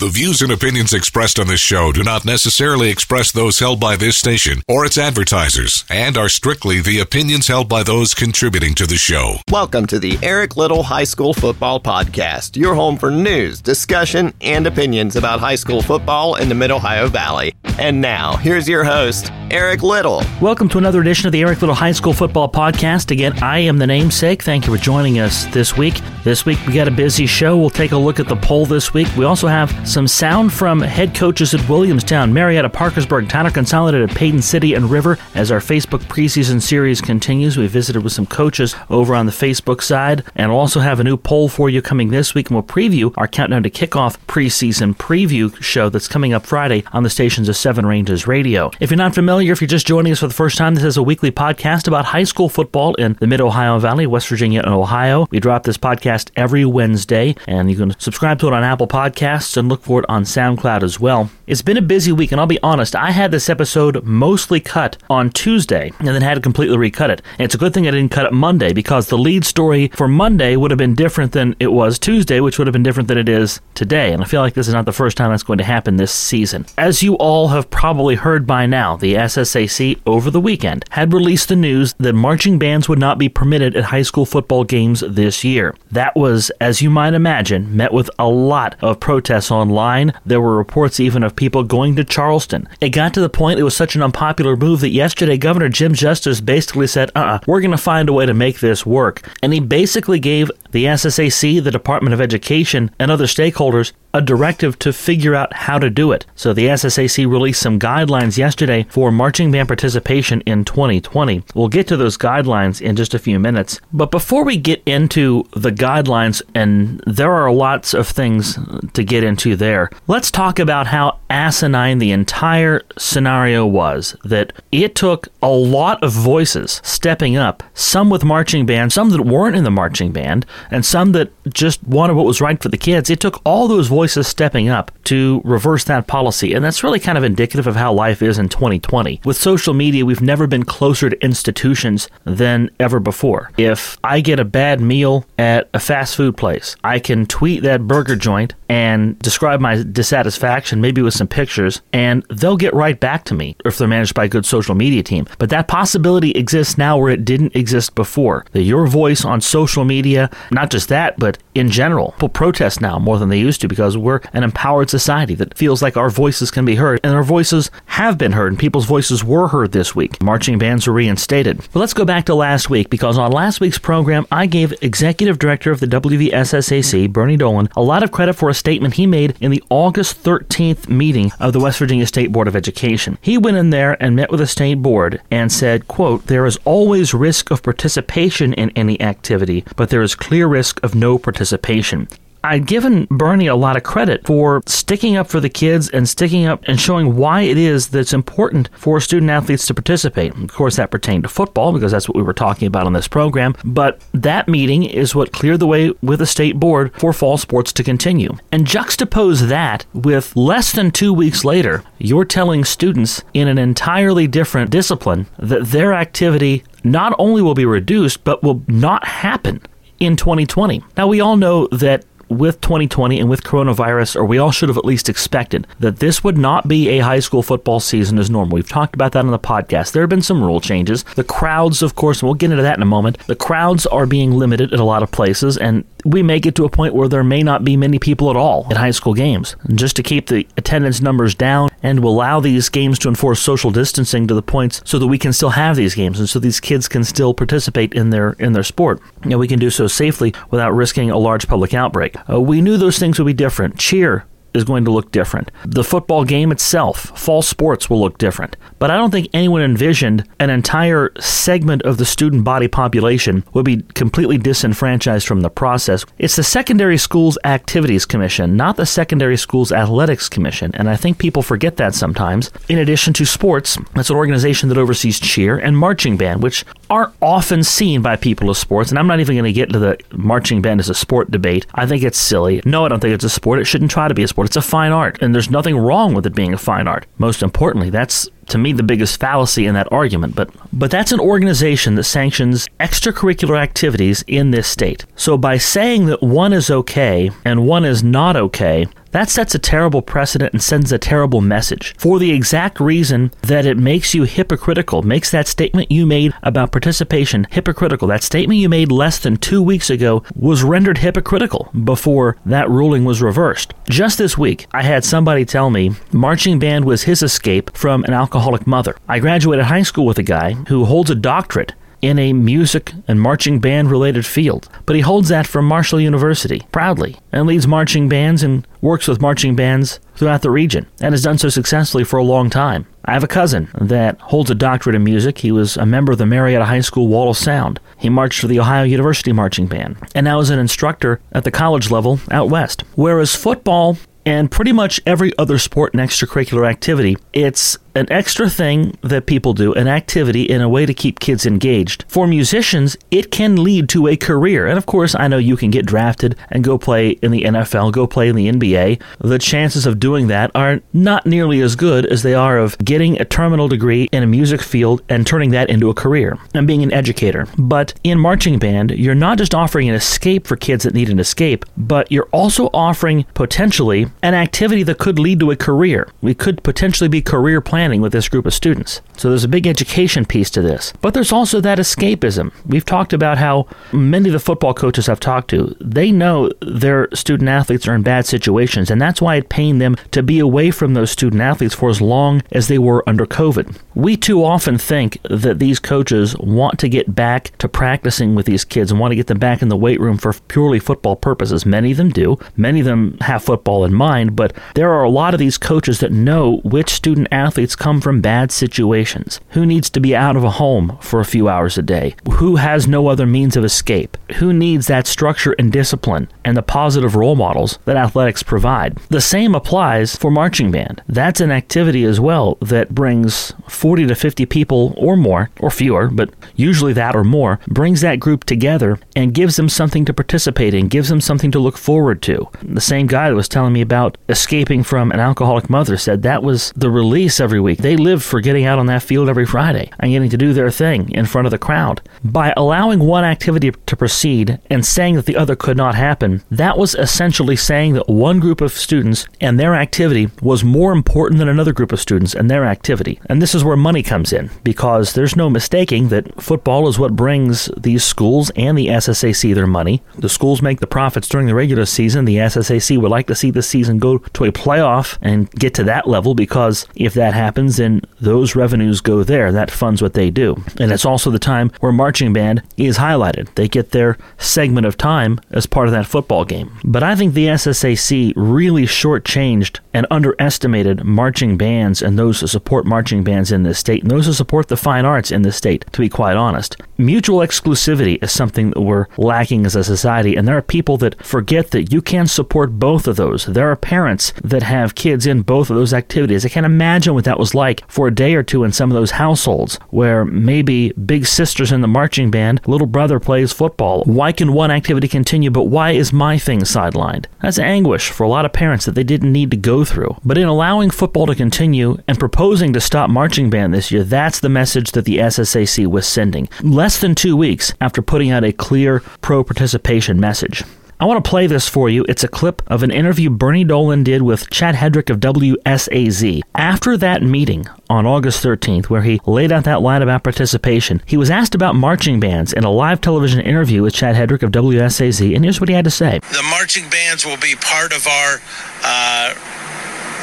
The views and opinions expressed on this show do not necessarily express those held by this station or its advertisers and are strictly the opinions held by those contributing to the show. Welcome to the Eric Little High School Football Podcast, your home for news, discussion, and opinions about high school football in the Mid Ohio Valley. And now, here's your host, Eric Little. Welcome to another edition of the Eric Little High School Football Podcast. Again, I am the namesake. Thank you for joining us this week. This week, we got a busy show. We'll take a look at the poll this week. We also have some sound from head coaches at Williamstown, Marietta, Parkersburg, Tyler Consolidated, Paden City, and River. As our Facebook preseason series continues, we visited with some coaches over on the Facebook side, and we'll also have a new poll for you coming this week, and we'll preview our countdown to kickoff preseason preview show that's coming up Friday on the stations of Seven Ranges Radio. If you're not familiar, if you're just joining us for the first time, this is a weekly podcast about high school football in the Mid Ohio Valley, West Virginia, and Ohio. We drop this podcast every Wednesday, and you can subscribe to it on Apple Podcasts and look for it on SoundCloud as well. It's been a busy week, and I'll be honest, I had this episode mostly cut on Tuesday and then had to completely recut it. And it's a good thing I didn't cut it Monday because the lead story for Monday would have been different than it was Tuesday, which would have been different than it is today. And I feel like this is not the first time that's going to happen this season. As you all have probably heard by now, the SSAC over the weekend had released the news that marching bands would not be permitted at high school football games this year. That was, as you might imagine, met with a lot of protests online. Line there were reports even of people going to Charleston. It got to the point it was such an unpopular move that yesterday Governor Jim Justice basically said, uh uh-uh, we're going to find a way to make this work. And he basically gave the SSAC, the Department of Education, and other stakeholders a directive to figure out how to do it. So the SSAC released some guidelines yesterday for marching band participation in 2020. We'll get to those guidelines in just a few minutes. But before we get into the guidelines, and there are lots of things to get into there, let's talk about how asinine the entire scenario was. That it took a lot of voices stepping up, some with marching band, some that weren't in the marching band, and some that just wanted what was right for the kids. It took all those voices stepping up to reverse that policy. And that's really kind of indicative of how life is in 2020. With social media, we've never been closer to institutions than ever before. If I get a bad meal at a fast food place, I can tweet that burger joint and describe my dissatisfaction, maybe with some pictures, and they'll get right back to me if they're managed by a good social media team. But that possibility exists now where it didn't exist before. That your voice on social media, not just that, but in general, people protest now more than they used to because we're an empowered society that feels like our voices can be heard, and our voices have been heard, and people's voices were heard this week. Marching bands were reinstated. But let's go back to last week because on last week's program, I gave Executive Director of the WVSSAC, Bernie Dolan, a lot of credit for a statement he made in the August 13th meeting of the West Virginia State Board of Education. He went in there and met with the state board and said, quote, there is always risk of participation in any activity, but there is clear risk of no participation. I'd given Bernie a lot of credit for sticking up for the kids and sticking up and showing why it is that it's important for student athletes to participate. Of course, that pertained to football because that's what we were talking about on this program. But that meeting is what cleared the way with the state board for fall sports to continue. And juxtapose that with less than two weeks later, you're telling students in an entirely different discipline that their activity not only will be reduced, but will not happen in 2020. Now, we all know that with 2020 and with coronavirus, or we all should have at least expected, that this would not be a high school football season as normal. We've talked about that on the podcast. There have been some rule changes. The crowds, of course, we'll get into that in a moment, the crowds are being limited at a lot of places, and we may get to a point where there may not be many people at all at high school games. And just to keep the attendance numbers down and to allow these games to enforce social distancing to the points so that we can still have these games and so these kids can still participate in their in their sport. And we can do so safely without risking a large public outbreak. Uh, we knew those things would be different. Cheer is going to look different. The football game itself, fall sports will look different. But I don't think anyone envisioned an entire segment of the student body population would be completely disenfranchised from the process. It's the Secondary Schools Activities Commission, not the Secondary Schools Athletics Commission, and I think people forget that sometimes. In addition to sports, it's an organization that oversees cheer and marching band, which aren't often seen by people as sports. And I'm not even going to get into the marching band as a sport debate. I think it's silly. No, I don't think it's a sport. It shouldn't try to be a sport. It's a fine art, and there's nothing wrong with it being a fine art. Most importantly, that's to me the biggest fallacy in that argument, but but that's an organization that sanctions extracurricular activities in this state. So by saying that one is okay and one is not okay, that sets a terrible precedent and sends a terrible message for the exact reason that it makes you hypocritical, makes that statement you made about participation hypocritical. That statement you made less than two weeks ago was rendered hypocritical before that ruling was reversed. Just this week, I had somebody tell me marching band was his escape from an alcoholic mother. I graduated high school with a guy who holds a doctorate in a music and marching band related field, but he holds that from Marshall University proudly and leads marching bands and works with marching bands throughout the region and has done so successfully for a long time. I have a cousin that holds a doctorate in music. He was a member of the Marietta High School Wall of Sound. He marched for the Ohio University Marching Band and now is an instructor at the college level out west. Whereas football and pretty much every other sport and extracurricular activity, it's an extra thing that people do, an activity in a way to keep kids engaged. For musicians, it can lead to a career. And of course, I know you can get drafted and go play in the NFL, go play in the NBA. The chances of doing that are not nearly as good as they are of getting a terminal degree in a music field and turning that into a career and being an educator. But in marching band, you're not just offering an escape for kids that need an escape, but you're also offering potentially an activity that could lead to a career. We could potentially be career planning planning with this group of students. So there's a big education piece to this. But there's also that escapism. We've talked about how many of the football coaches I've talked to, they know their student athletes are in bad situations, and that's why it pained them to be away from those student athletes for as long as they were under COVID. We too often think that these coaches want to get back to practicing with these kids and want to get them back in the weight room for purely football purposes. Many of them do. Many of them have football in mind, but there are a lot of these coaches that know which student athletes come from bad situations? Who needs to be out of a home for a few hours a day? Who has no other means of escape? Who needs that structure and discipline and the positive role models that athletics provide? The same applies for marching band. That's an activity as well that brings 40 to 50 people or more, or fewer, but usually that or more, brings that group together and gives them something to participate in, gives them something to look forward to. The same guy that was telling me about escaping from an alcoholic mother said that was the release every week week. They live for getting out on that field every Friday and getting to do their thing in front of the crowd. By allowing one activity to proceed and saying that the other could not happen, that was essentially saying that one group of students and their activity was more important than another group of students and their activity. And this is where money comes in because there's no mistaking that football is what brings these schools and the SSAC their money. The schools make the profits during the regular season. The SSAC would like to see the season go to a playoff and get to that level because if that happens, happens, and those revenues go there. That funds what they do. And it's also the time where marching band is highlighted. They get their segment of time as part of that football game. But I think the SSAC really shortchanged and underestimated marching bands and those who support marching bands in this state and those who support the fine arts in this state, to be quite honest. Mutual exclusivity is something that we're lacking as a society, and there are people that forget that you can support both of those. There are parents that have kids in both of those activities. I can't imagine what that was was like for a day or two in some of those households where maybe big sister's in the marching band, little brother plays football. Why can one activity continue, but why is my thing sidelined? That's anguish for a lot of parents that they didn't need to go through. But in allowing football to continue and proposing to stop marching band this year, that's the message that the SSAC was sending. Less than two weeks after putting out a clear pro participation message. I want to play this for you. It's a clip of an interview Bernie Dolan did with Chad Hedrick of WSAZ. After that meeting on August 13th, where he laid out that line about participation, he was asked about marching bands in a live television interview with Chad Hedrick of WSAZ, and here's what he had to say. The marching bands will be part of our. Uh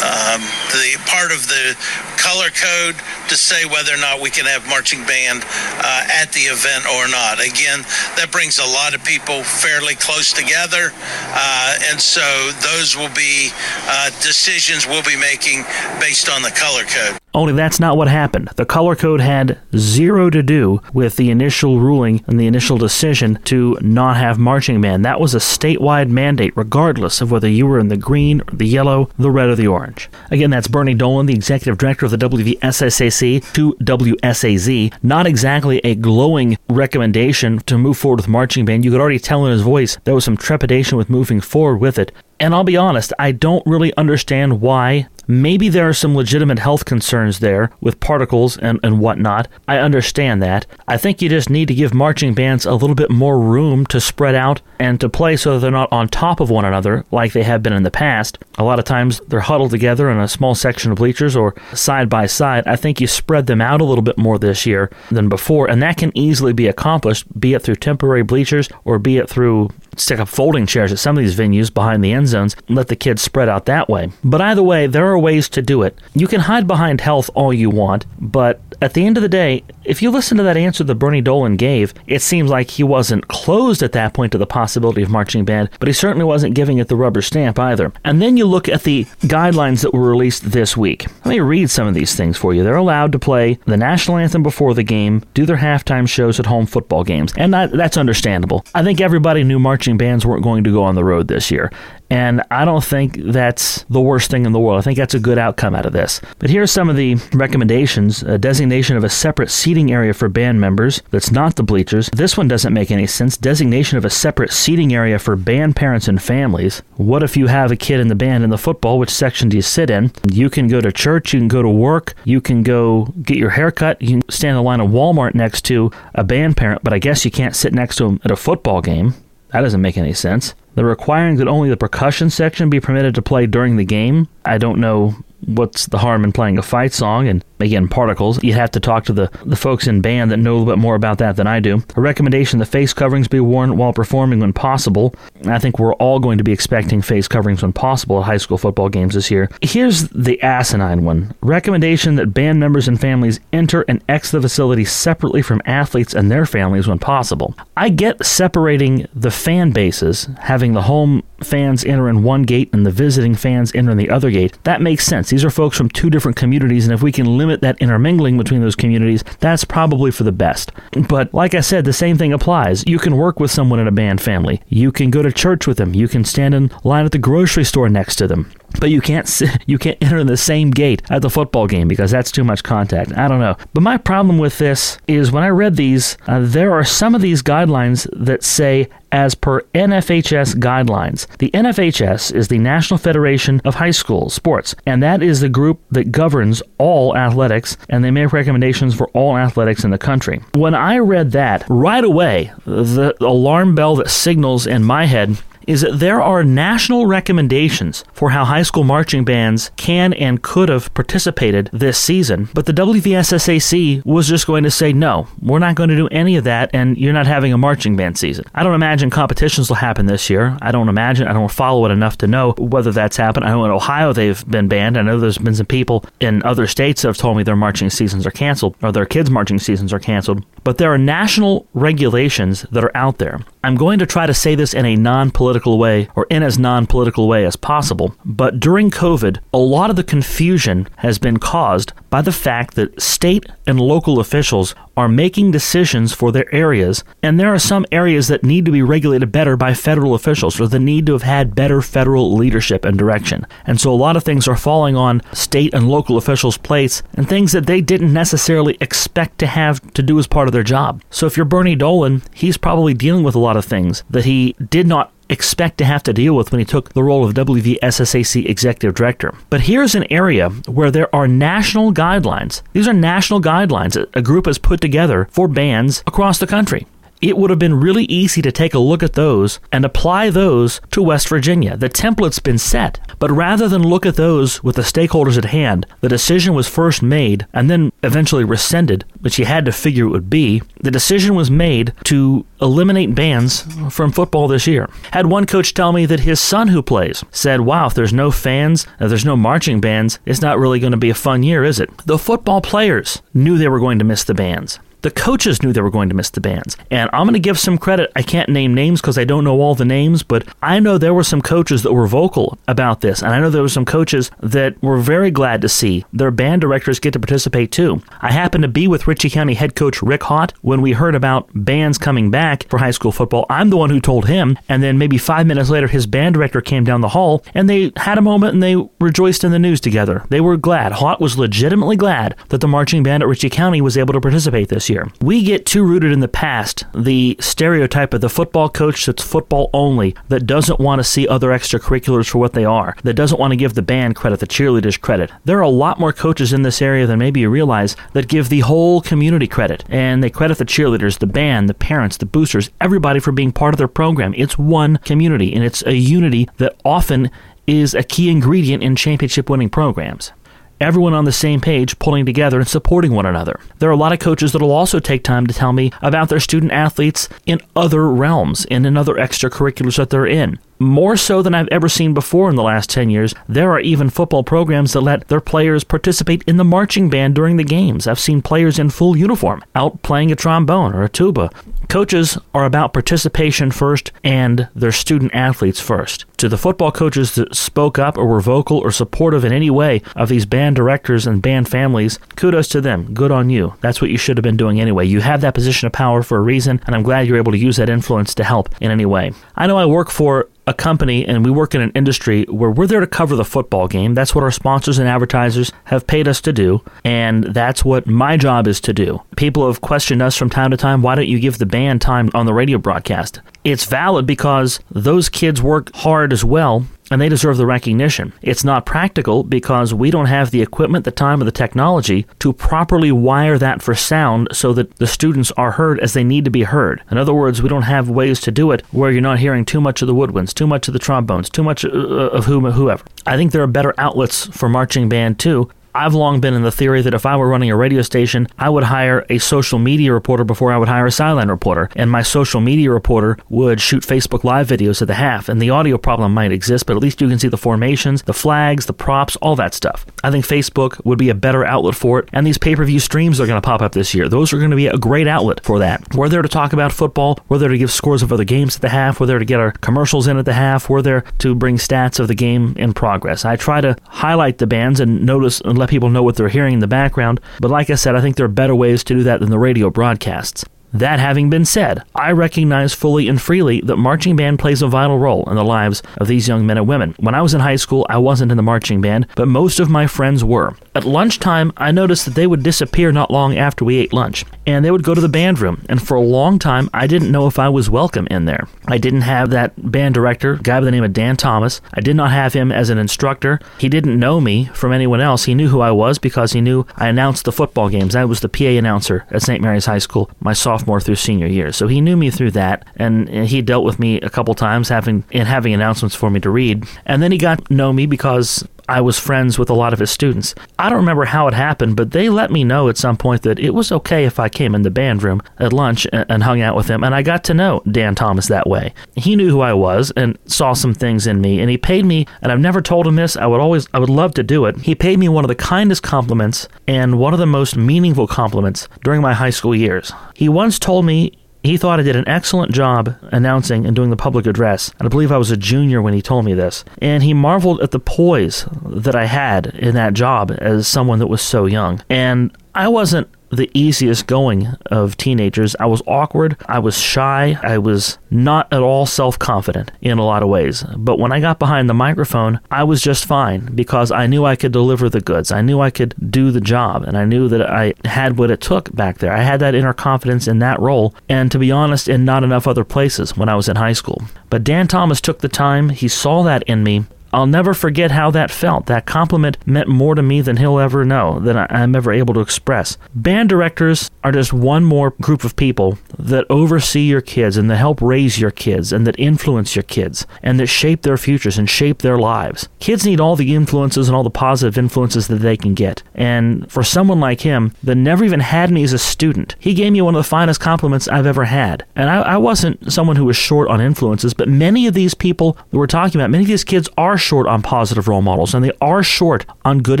um, the part of the color code to say whether or not we can have marching band uh, at the event or not. Again, that brings a lot of people fairly close together, uh, and so those will be uh, decisions we'll be making based on the color code. Only that's not what happened. The color code had zero to do with the initial ruling and the initial decision to not have marching band. That was a statewide mandate, regardless of whether you were in the green, the yellow, the red, or the orange. Again, that's Bernie Dolan, the executive director of the WVSSAC to WSAZ. Not exactly a glowing recommendation to move forward with marching band. You could already tell in his voice there was some trepidation with moving forward with it. And I'll be honest, I don't really understand why Maybe there are some legitimate health concerns there with particles and, and whatnot. I understand that. I think you just need to give marching bands a little bit more room to spread out and to play so they're not on top of one another like they have been in the past. A lot of times they're huddled together in a small section of bleachers or side by side. I think you spread them out a little bit more this year than before, and that can easily be accomplished, be it through temporary bleachers or be it through stick up folding chairs at some of these venues behind the end zones and let the kids spread out that way. But either way, there are ways to do it. You can hide behind health all you want, but at the end of the day, if you listen to that answer that Bernie Dolan gave, it seems like he wasn't closed at that point to the possibility of marching band, but he certainly wasn't giving it the rubber stamp either. And then you look at the guidelines that were released this week. Let me read some of these things for you. They're allowed to play the national anthem before the game, do their halftime shows at home football games, and that, that's understandable. I think everybody knew marching bands weren't going to go on the road this year. And I don't think that's the worst thing in the world. I think that's a good outcome out of this. But here are some of the recommendations a designation of a separate seating area for band members that's not the bleachers. This one doesn't make any sense. Designation of a separate seating area for band parents and families. What if you have a kid in the band in the football? Which section do you sit in? You can go to church, you can go to work, you can go get your hair cut, you can stand in line of Walmart next to a band parent, but I guess you can't sit next to him at a football game. That doesn't make any sense. They're requiring that only the percussion section be permitted to play during the game. I don't know what's the harm in playing a fight song and again particles. You'd have to talk to the, the folks in band that know a little bit more about that than i do. A recommendation that face coverings be worn while performing when possible. I think we're all going to be expecting face coverings when possible at high school football games this year. Here's the asinine one. Recommendation that band members and families enter and exit the facility separately from athletes and their families when possible. I get separating the fan bases having the home fans enter in one gate and the visiting fans enter in the other gate. That makes sense. These are folks from two different communities, and if we can limit that intermingling between those communities, that's probably for the best. But like I said, the same thing applies. You can work with someone in a band family. You can go to church with them. You can stand in line at the grocery store next to them but you can't you can't enter the same gate at the football game because that's too much contact. I don't know. But my problem with this is when I read these, uh, there are some of these guidelines that say as per NFHS guidelines. The NFHS is the National Federation of High School Sports, and that is the group that governs all athletics, and they make recommendations for all athletics in the country. When I read that, right away, the alarm bell that signals in my head is that there are national recommendations for how high school marching bands can and could have participated this season, but the WVSSAC was just going to say, no, we're not going to do any of that, and you're not having a marching band season. I don't imagine competitions will happen this year. I don't imagine, I don't follow it enough to know whether that's happened. I know in Ohio they've been banned. I know there's been some people in other states that have told me their marching seasons are canceled, or their kids' marching seasons are canceled. But there are national regulations that are out there. I'm going to try to say this in a non political way or in as non political way as possible, but during COVID, a lot of the confusion has been caused by the fact that state and local officials are making decisions for their areas, and there are some areas that need to be regulated better by federal officials or the need to have had better federal leadership and direction. And so a lot of things are falling on state and local officials' plates and things that they didn't necessarily expect to have to do as part of their job. So if you're Bernie Dolan, he's probably dealing with a lot of things that he did not expect to have to deal with when he took the role of WVSSAC executive director. But here's an area where there are national guidelines. These are national guidelines a group has put together for bands across the country it would have been really easy to take a look at those and apply those to West Virginia. The template's been set. But rather than look at those with the stakeholders at hand, the decision was first made and then eventually rescinded, which you had to figure it would be. The decision was made to eliminate bans from football this year. Had one coach tell me that his son who plays said, Wow, if there's no fans, if there's no marching bands, it's not really going to be a fun year, is it? The football players knew they were going to miss the bands. The coaches knew they were going to miss the bands. And I'm going to give some credit. I can't name names because I don't know all the names, but I know there were some coaches that were vocal about this. And I know there were some coaches that were very glad to see their band directors get to participate too. I happened to be with Ritchie County head coach Rick Haught when we heard about bands coming back for high school football. I'm the one who told him. And then maybe five minutes later, his band director came down the hall and they had a moment and they rejoiced in the news together. They were glad. Haught was legitimately glad that the marching band at Ritchie County was able to participate this year. We get too rooted in the past, the stereotype of the football coach that's football only, that doesn't want to see other extracurriculars for what they are, that doesn't want to give the band credit, the cheerleaders credit. There are a lot more coaches in this area than maybe you realize that give the whole community credit. And they credit the cheerleaders, the band, the parents, the boosters, everybody for being part of their program. It's one community, and it's a unity that often is a key ingredient in championship winning programs everyone on the same page, pulling together and supporting one another. There are a lot of coaches that will also take time to tell me about their student athletes in other realms and in other extracurriculars that they're in. More so than I've ever seen before in the last 10 years, there are even football programs that let their players participate in the marching band during the games. I've seen players in full uniform out playing a trombone or a tuba. Coaches are about participation first and their student athletes first. To the football coaches that spoke up or were vocal or supportive in any way of these band directors and band families, kudos to them. Good on you. That's what you should have been doing anyway. You have that position of power for a reason, and I'm glad you're able to use that influence to help in any way. I know I work for a company and we work in an industry where we're there to cover the football game. That's what our sponsors and advertisers have paid us to do, and that's what my job is to do. People have questioned us from time to time why don't you give the band time on the radio broadcast? It's valid because those kids work hard as well and they deserve the recognition. It's not practical because we don't have the equipment, the time, or the technology to properly wire that for sound so that the students are heard as they need to be heard. In other words, we don't have ways to do it where you're not hearing too much of the woodwinds, too much of the trombones, too much uh, of whomever. I think there are better outlets for marching band too, I've long been in the theory that if I were running a radio station, I would hire a social media reporter before I would hire a sideline reporter. And my social media reporter would shoot Facebook Live videos at the half. And the audio problem might exist, but at least you can see the formations, the flags, the props, all that stuff. I think Facebook would be a better outlet for it. And these pay per view streams are going to pop up this year. Those are going to be a great outlet for that. We're there to talk about football. We're there to give scores of other games at the half. We're there to get our commercials in at the half. We're there to bring stats of the game in progress. I try to highlight the bands and notice and let people know what they're hearing in the background. But like I said, I think there are better ways to do that than the radio broadcasts. That having been said, I recognize fully and freely that marching band plays a vital role in the lives of these young men and women. When I was in high school, I wasn't in the marching band, but most of my friends were. At lunchtime, I noticed that they would disappear not long after we ate lunch, and they would go to the band room, and for a long time, I didn't know if I was welcome in there. I didn't have that band director, guy by the name of Dan Thomas. I did not have him as an instructor. He didn't know me from anyone else. He knew who I was because he knew I announced the football games. I was the PA announcer at St. Mary's High School my sophomore sophomore through senior year. So he knew me through that, and he dealt with me a couple times, having and having announcements for me to read. And then he got to know me because I was friends with a lot of his students. I don't remember how it happened, but they let me know at some point that it was okay if I came in the band room at lunch and hung out with him, and I got to know Dan Thomas that way. He knew who I was and saw some things in me, and he paid me, and I've never told him this, I would always, I would love to do it. He paid me one of the kindest compliments and one of the most meaningful compliments during my high school years. He once told me he thought I did an excellent job announcing and doing the public address. And I believe I was a junior when he told me this. And he marveled at the poise that I had in that job as someone that was so young. And I wasn't the easiest going of teenagers. I was awkward, I was shy, I was not at all self confident in a lot of ways. But when I got behind the microphone, I was just fine because I knew I could deliver the goods. I knew I could do the job, and I knew that I had what it took back there. I had that inner confidence in that role, and to be honest, in not enough other places when I was in high school. But Dan Thomas took the time, he saw that in me, I'll never forget how that felt. That compliment meant more to me than he'll ever know, than I'm ever able to express. Band directors are just one more group of people that oversee your kids and that help raise your kids and that influence your kids and that shape their futures and shape their lives. Kids need all the influences and all the positive influences that they can get. And for someone like him that never even had me as a student, he gave me one of the finest compliments I've ever had. And I, I wasn't someone who was short on influences, but many of these people that we're talking about, many of these kids are short on positive role models and they are short on good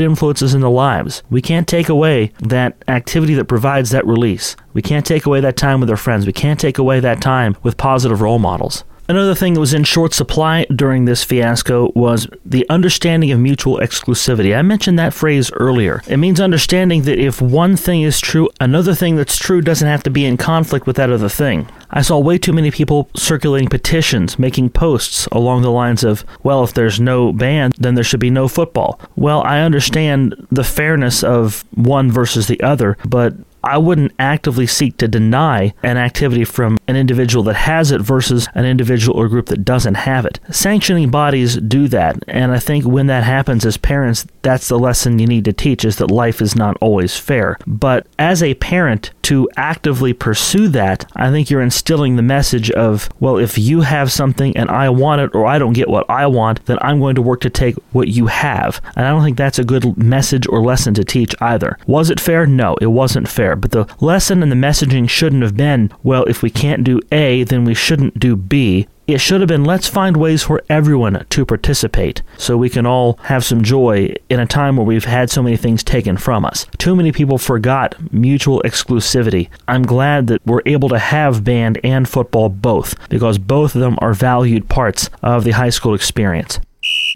influences in their lives. We can't take away that activity that provides that release. We can't take away that time with their friends. We can't take away that time with positive role models. Another thing that was in short supply during this fiasco was the understanding of mutual exclusivity. I mentioned that phrase earlier. It means understanding that if one thing is true, another thing that's true doesn't have to be in conflict with that other thing. I saw way too many people circulating petitions, making posts along the lines of, well, if there's no band, then there should be no football. Well, I understand the fairness of one versus the other, but I wouldn't actively seek to deny an activity from an individual that has it versus an individual or group that doesn't have it. Sanctioning bodies do that, and I think when that happens as parents, that's the lesson you need to teach is that life is not always fair. But as a parent, to actively pursue that, I think you're instilling the message of, well, if you have something and I want it or I don't get what I want, then I'm going to work to take what you have. And I don't think that's a good message or lesson to teach either. Was it fair? No, it wasn't fair. But the lesson and the messaging shouldn't have been, well, if we can't do A, then we shouldn't do B. It should have been let's find ways for everyone to participate so we can all have some joy in a time where we've had so many things taken from us. Too many people forgot mutual exclusivity. I'm glad that we're able to have band and football both because both of them are valued parts of the high school experience.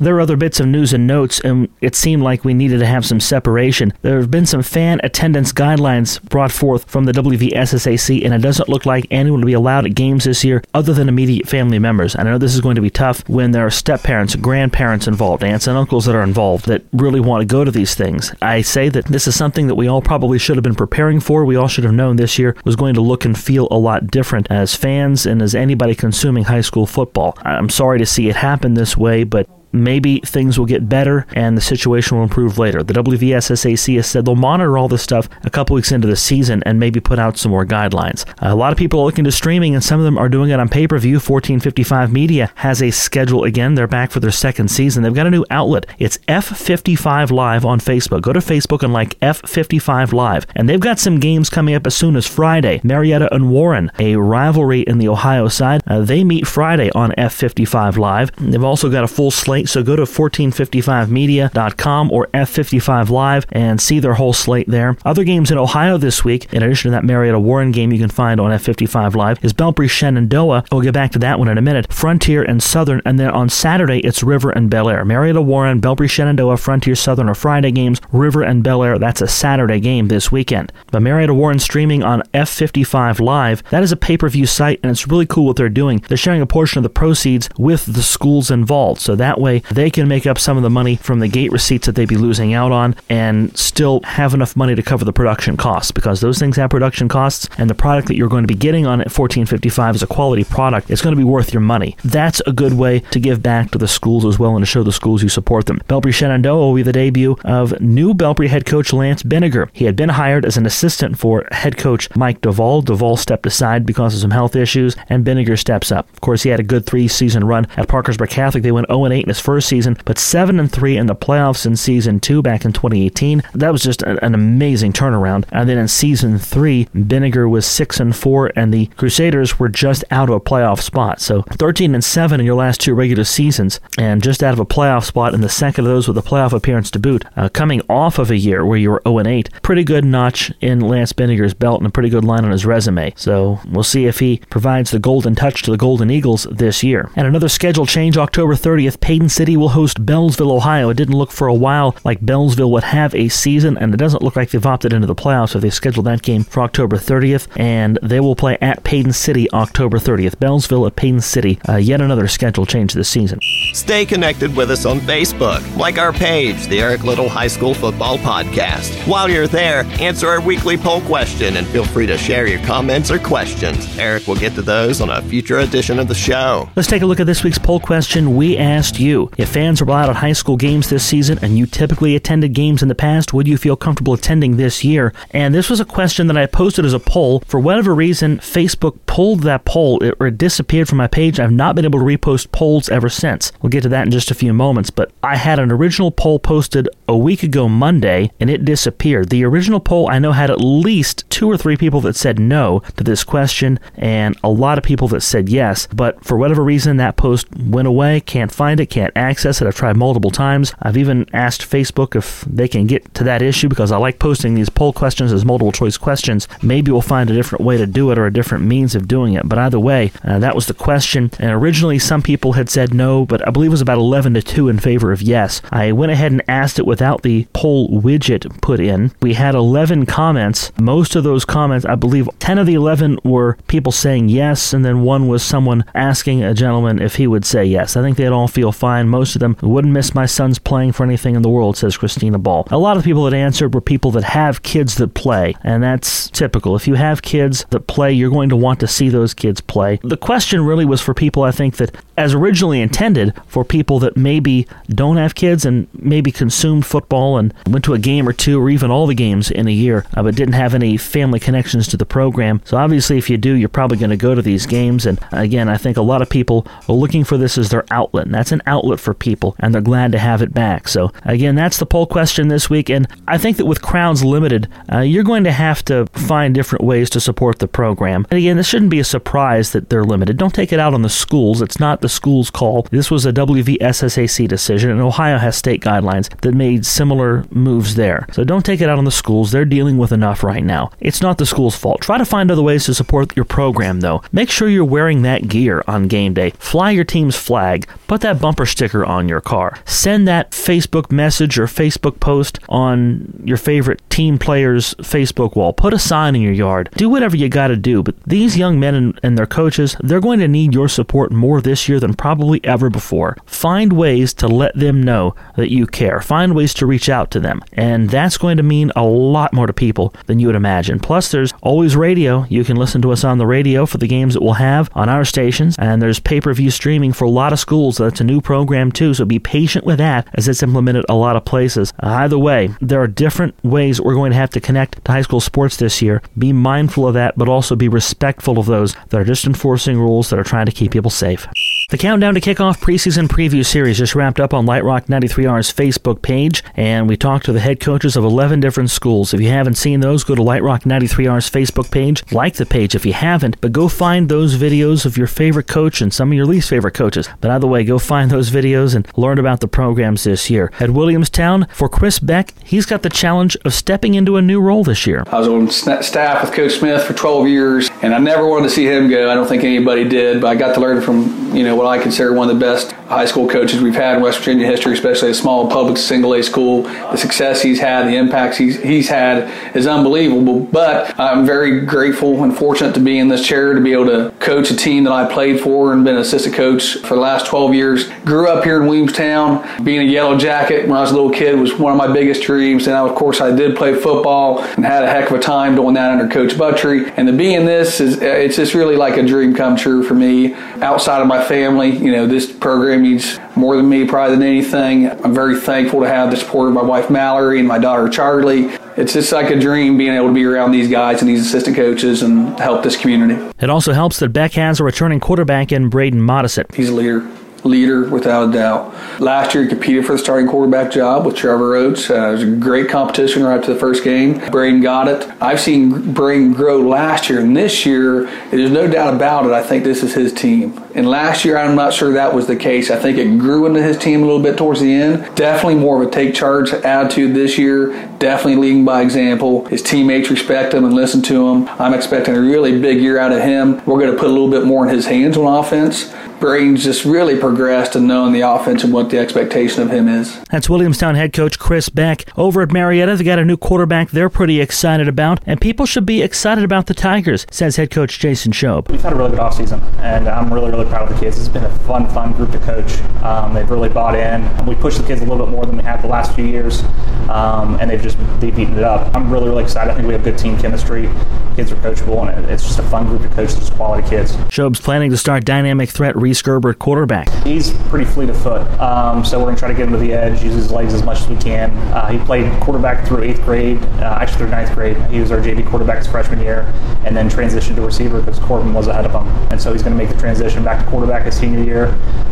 There are other bits of news and notes, and it seemed like we needed to have some separation. There have been some fan attendance guidelines brought forth from the WVSSAC, and it doesn't look like anyone will be allowed at games this year other than immediate family members. And I know this is going to be tough when there are step parents, grandparents involved, aunts and uncles that are involved that really want to go to these things. I say that this is something that we all probably should have been preparing for. We all should have known this year was going to look and feel a lot different as fans and as anybody consuming high school football. I'm sorry to see it happen this way, but maybe things will get better and the situation will improve later. The WVSSAC has said they'll monitor all this stuff a couple weeks into the season and maybe put out some more guidelines. A lot of people are looking to streaming, and some of them are doing it on pay per view. 1455 Media has a schedule again. They're back for their second season. They've got a new outlet. It's F55 Live on Facebook. Go to Facebook and like F55 Live. And they've got some games coming up as soon as Friday. Marietta and Warren, a rivalry in the Ohio side. Uh, they meet Friday on F55 Live. They've also got a full slate so go to 1455media.com or F55 Live and see their whole slate there. Other games in Ohio this week, in addition to that Marietta Warren game you can find on F55 Live, is Belpre Shenandoah. We'll get back to that one in a minute. Frontier and Southern, and then on Saturday it's River and Bellaire. Marietta Warren, Belpre Shenandoah, Frontier Southern are Friday games. River and Bellaire, that's a Saturday game this weekend. But Marietta Warren streaming on F55 Live, that is a pay per view site, and it's really cool what they're doing. They're sharing a portion of the proceeds with the schools involved. So that way, they can make up some of the money from the gate receipts that they'd be losing out on and still have enough money to cover the production costs because those things have production costs and the product that you're going to be getting on at 1455 is a quality product. It's going to be worth your money. That's a good way to give back to the schools as well and to show the schools you support them. Belpre Shenandoah will be the debut of new Belpre head coach Lance Binegar. He had been hired as an assistant for head coach Mike Duvall. Duvall stepped aside because of some health issues and Binegar steps up. Of course, he had a good three season run at Parkersburg Catholic. They went 0 8 in his first season, but 7 and 3 in the playoffs in season 2 back in 2018. That was just a, an amazing turnaround. And then in season 3, Binegar was 6 and 4 and the Crusaders were just out of a playoff spot. So 13 and 7 in your last two regular seasons and just out of a playoff spot in the second of those with a playoff appearance to boot. Uh, coming off of a year where you were 0 and 8, pretty good notch in Lance Binegar's belt and a pretty good line on his resume. So we'll see if he provides the golden touch to the Golden Eagles this year. And another schedule change October 30th, Paden City will host Beallsville, Ohio. It didn't look for a while like Beallsville would have a season, and it doesn't look like they've opted into the playoffs, so they scheduled that game for October 30th, and they will play at Paden City October 30th. Beallsville at Paden City, uh, yet another schedule change this season. Stay connected with us on Facebook. Like our page, the Eric Little High School Football Podcast. While you're there, answer our weekly poll question and feel free to share your comments or questions. Eric will get to those on a future edition of the show. Let's take a look at this week's poll question. We asked you if fans were allowed at high school games this season and you typically attended games in the past, would you feel comfortable attending this year? And this was a question that I posted as a poll. For whatever reason, Facebook pulled that poll it, or it disappeared from my page. I've not been able to repost polls ever since. We'll get to that in just a few moments, but I had an original poll posted a week ago Monday and it disappeared. The original poll I know had at least two or three people that said no to this question and a lot of people that said yes, but for whatever reason that post went away, can't find it, can't access it. I've tried multiple times. I've even asked Facebook if they can get to that issue because I like posting these poll questions as multiple choice questions. Maybe we'll find a different way to do it or a different means of doing it. But either way, uh, that was the question. And originally, some people had said no, but I believe it was about 11 to 2 in favor of yes. I went ahead and asked it without the poll widget put in. We had 11 comments. Most of those comments, I believe 10 of the 11 were people saying yes, and then one was someone asking a gentleman if he would say yes. I think they'd all feel fine fine. Most of them wouldn't miss my son's playing for anything in the world, says Christina Ball. A lot of people that answered were people that have kids that play, and that's typical. If you have kids that play, you're going to want to see those kids play. The question really was for people, I think, that as originally intended, for people that maybe don't have kids and maybe consumed football and went to a game or two or even all the games in a year, uh, but didn't have any family connections to the program. So obviously, if you do, you're probably going to go to these games. And again, I think a lot of people are looking for this as their outlet, and that's an outlet for people, and they're glad to have it back. So again, that's the poll question this week, and I think that with crowds limited, uh, you're going to have to find different ways to support the program. And again, this shouldn't be a surprise that they're limited. Don't take it out on the schools. It's not the school's call. This was a WVSSAC decision, and Ohio has state guidelines that made similar moves there. So don't take it out on the schools. They're dealing with enough right now. It's not the school's fault. Try to find other ways to support your program, though. Make sure you're wearing that gear on game day. Fly your team's flag. Put that bumper sticker on your car. Send that Facebook message or Facebook post on your favorite team player's Facebook wall. Put a sign in your yard. Do whatever you got to do. But these young men and, and their coaches, they're going to need your support more this year than probably ever before. Find ways to let them know that you care. Find ways to reach out to them. And that's going to mean a lot more to people than you would imagine. Plus, there's always radio. You can listen to us on the radio for the games that we'll have on our stations. And there's pay per view streaming for a lot of schools. That's a new program, too. So be patient with that as it's implemented a lot of places. Either way, there are different ways we're going to have to connect to high school sports this year. Be mindful of that, but also be respectful of those that are just enforcing rules that are trying to keep people safe. The countdown to kickoff preseason preview series just wrapped up on Light Rock 93R's Facebook page, and we talked to the head coaches of 11 different schools. If you haven't seen those, go to Light Rock 93R's Facebook page. Like the page if you haven't, but go find those videos of your favorite coach and some of your least favorite coaches. But either way, go find those videos and learn about the programs this year. At Williamstown, for Chris Beck, he's got the challenge of stepping into a new role this year. I was on staff with Coach Smith for 12 years, and I never wanted to see him go. I don't think anybody did, but I got to learn from, you know, what I consider one of the best high school coaches we've had in West Virginia history, especially a small public single A school. The success he's had, the impacts he's, he's had is unbelievable. But I'm very grateful and fortunate to be in this chair to be able to coach a team that I played for and been an assistant coach for the last 12 years. Grew up here in Williamstown. Being a yellow jacket when I was a little kid was one of my biggest dreams. And of course, I did play football and had a heck of a time doing that under Coach Buttry. And to be in this is it's just really like a dream come true for me. Outside of my family, you know, this program means more than me, probably than anything. I'm very thankful to have the support of my wife Mallory and my daughter Charlie. It's just like a dream being able to be around these guys and these assistant coaches and help this community. It also helps that Beck has a returning quarterback in Braden Modisett. He's a leader leader without a doubt. Last year, he competed for the starting quarterback job with Trevor Rhodes. Uh, it was a great competition right after the first game. Braden got it. I've seen Braden grow last year, and this year, there's no doubt about it. I think this is his team. And last year, I'm not sure that was the case. I think it grew into his team a little bit towards the end. Definitely more of a take charge attitude this year. Definitely leading by example. His teammates respect him and listen to him. I'm expecting a really big year out of him. We're going to put a little bit more in his hands on offense. Braden's just really progressed and knowing the offense and what the expectation of him is. That's Williamstown head coach Chris Beck. Over at Marietta, they got a new quarterback they're pretty excited about, and people should be excited about the Tigers, says head coach Jason Shobe. We've had a really good offseason, and I'm really, really proud of the kids. It's been a fun, fun group to coach. Um, they've really bought in. And we pushed the kids a little bit more than we had the last few years, um, and they've just they've beaten it up. I'm really, really excited. I think we have good team chemistry. Kids are coachable, and it's just a fun group to coach. Just quality kids. Shobe's planning to start dynamic threat Reese quarterback. He's pretty fleet of foot, um, so we're going to try to get him to the edge, use his legs as much as we can. Uh, he played quarterback through eighth grade, uh, actually through ninth grade. He was our JV quarterback his freshman year, and then transitioned to receiver because Corbin was ahead of him. And so he's going to make the transition back to quarterback his senior year,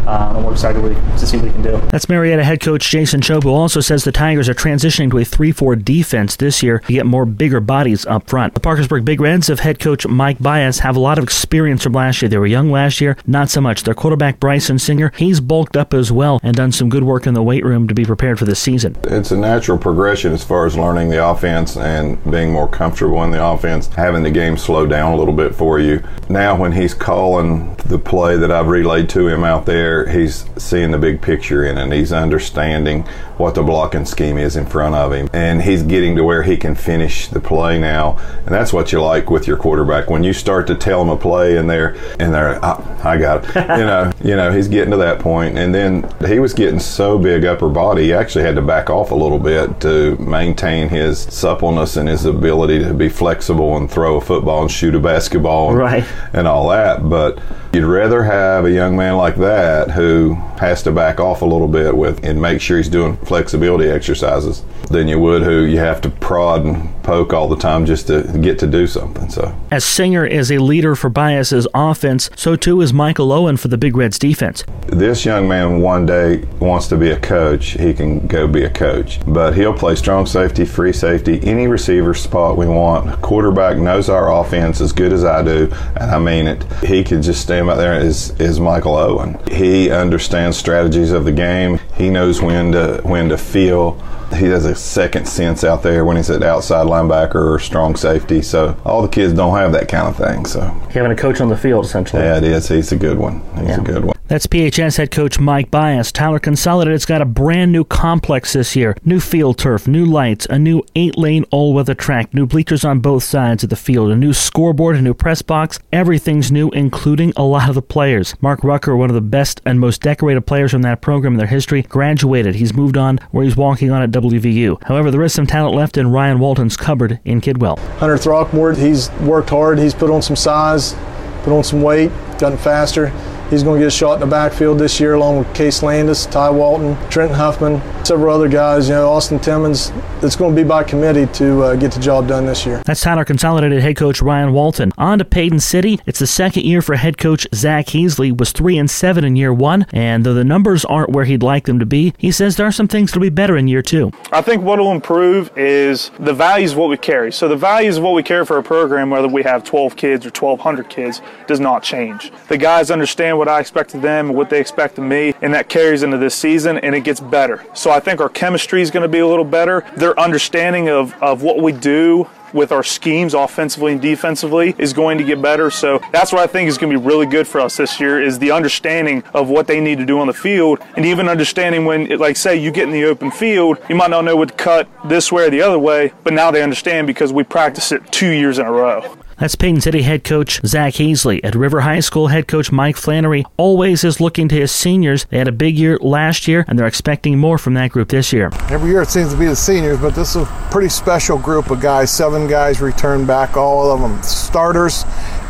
um, and we're excited to see what he can do. That's Marietta head coach Jason who also says the Tigers are transitioning to a 3-4 defense this year to get more bigger bodies up front. The Parkersburg Big Reds of head coach Mike Byus have a lot of experience from last year. They were young last year, not so much. Their quarterback Bryson Singer, he's bulked up as well and done some good work in the weight room to be prepared for this season. It's a natural progression as far as learning the offense and being more comfortable in the offense, having the game slow down a little bit for you. Now, when he's calling the play that I've relayed to him out there, he's seeing the big picture in it he's understanding what the blocking scheme is in front of him. And he's getting to where he can finish the play now. And that's what you like with your quarterback. When you start to tell them a play and they're, and they're, oh, I got it. You know, you know, he's getting to that point, and then he was getting so big upper body, he actually had to back off a little bit to maintain his suppleness and his ability to be flexible and throw a football and shoot a basketball, and, Right. and all that. But you'd rather have a young man like that who has to back off a little bit with and make sure he's doing flexibility exercises than you would who you have to prod and poke all the time just to get to do something. So. As Singer is a leader for Byus's offense, so too is Michael Owen for the Big Reds defense. this young man one day wants to be a coach, he can go be a coach. But he'll play strong safety, free safety, any receiver spot we want. Quarterback knows our offense as good as I do, and I mean it. He can just stand out there is as Michael Owen. He understands strategies of the game. He knows when to when to feel. He has a second sense out there when he's at outside linebacker or strong safety. So all the kids don't have that kind of thing. So Having a coach on the field, essentially. yeah, it is. He's a good one. He's Yeah. a good one. That's PHS head coach Mike Byus. Tyler Consolidated's got a brand new complex this year. New field turf, new lights, a new eight lane all weather track, new bleachers on both sides of the field, a new scoreboard, a new press box. Everything's new, including a lot of the players. Mark Rucker, one of the best and most decorated players from that program in their history, graduated. He's moved on where he's walking on at WVU. However, there is some talent left in Ryan Walton's cupboard in Kidwell. Hunter Throckmorton, he's worked hard. He's put on some size, put on some weight, gotten faster. He's going to get a shot in the backfield this year, along with Case Landis, Ty Walton, Trenton Huffman, several other guys. You know, Austin Timmons. It's going to be by committee to uh, get the job done this year. That's Tyler Consolidated head coach Ryan Walton. On to Paden City. It's the second year for head coach Zach Heasley. Was three and seven in year one, and though the numbers aren't where he'd like them to be, he says there are some things that'll be better in year two. I think what will improve is the values of what we carry. So the values of what we carry for a program, whether we have 12 kids or 1,200 kids, does not change. The guys understand what I expect of them and what they expect of me, and that carries into this season, and it gets better. So I think our chemistry is going to be a little better. Their understanding of, of what we do with our schemes offensively and defensively is going to get better. So that's what I think is going to be really good for us this year is the understanding of what they need to do on the field and even understanding when like say you get in the open field, you might not know what to cut this way or the other way, but now they understand because we practice it 2 years in a row. That's Paden City head coach Zach Heasley. At River High School, head coach Mike Flannery always is looking to his seniors. They had a big year last year, and they're expecting more from that group this year. Every year it seems to be the seniors, but this is a pretty special group of guys. Seven guys return back, all of them starters.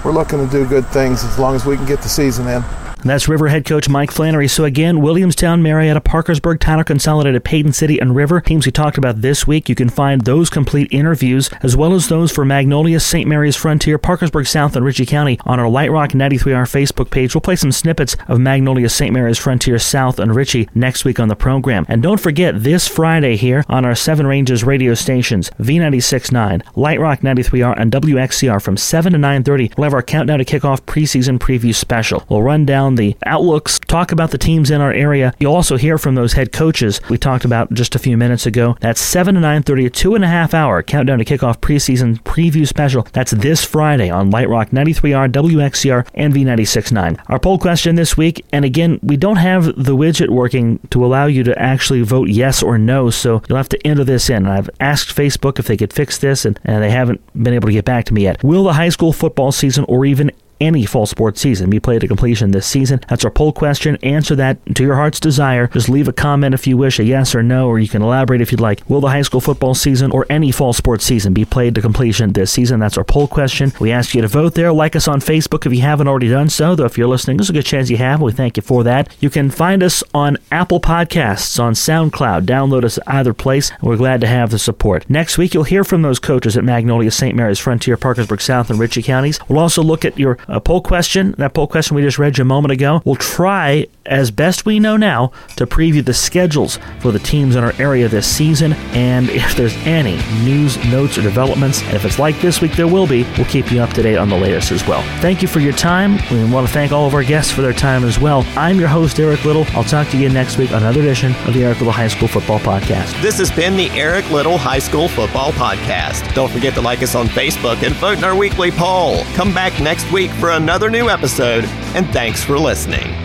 We're looking to do good things as long as we can get the season in. And that's River head coach Mike Flannery. So again, Williamstown, Marietta, Parkersburg, Tyler Consolidated, Paden City, and River teams we talked about this week. You can find those complete interviews as well as those for Magnolia, St. Mary's Frontier, Parkersburg South, and Ritchie County on our Light Rock 93R Facebook page. We'll play some snippets of Magnolia, St. Mary's Frontier, South, and Ritchie next week on the program. And don't forget this Friday here on our Seven Ranges radio stations, V96.9, Light Rock 93R, and WXCR from 7 to 9.30. We'll have our countdown to kickoff preseason preview special. We'll run down the outlooks, talk about the teams in our area. You'll also hear from those head coaches we talked about just a few minutes ago. That's 7 to 9.30, a two and a half hour countdown to kickoff preseason preview special. That's this Friday on Light Rock 93R, WXCR, and V96.9. Our poll question this week, and again, we don't have the widget working to allow you to actually vote yes or no, so you'll have to enter this in. I've asked Facebook if they could fix this, and, and they haven't been able to get back to me yet. Will the high school football season or even any fall sports season be played to completion this season? That's our poll question. Answer that to your heart's desire. Just leave a comment if you wish, a yes or no, or you can elaborate if you'd like. Will the high school football season or any fall sports season be played to completion this season? That's our poll question. We ask you to vote there. Like us on Facebook if you haven't already done so, though if you're listening, there's a good chance you have. We thank you for that. You can find us on Apple Podcasts, on SoundCloud. Download us either place, we're glad to have the support. Next week, you'll hear from those coaches at Magnolia, St. Mary's, Frontier, Parkersburg South, and Ritchie counties. We'll also look at your uh, poll question. That poll question we just read you a moment ago. We'll try, as best we know now, to preview the schedules for the teams in our area this season. And if there's any news, notes, or developments, and if it's like this week, there will be, we'll keep you up to date on the latest as well. Thank you for your time. We want to thank all of our guests for their time as well. I'm your host, Eric Little. I'll talk to you again next week on another edition of the Eric Little High School Football Podcast. This has been the Eric Little High School Football Podcast. Don't forget to like us on Facebook and vote in our weekly poll. Come back next week for another new episode, and thanks for listening.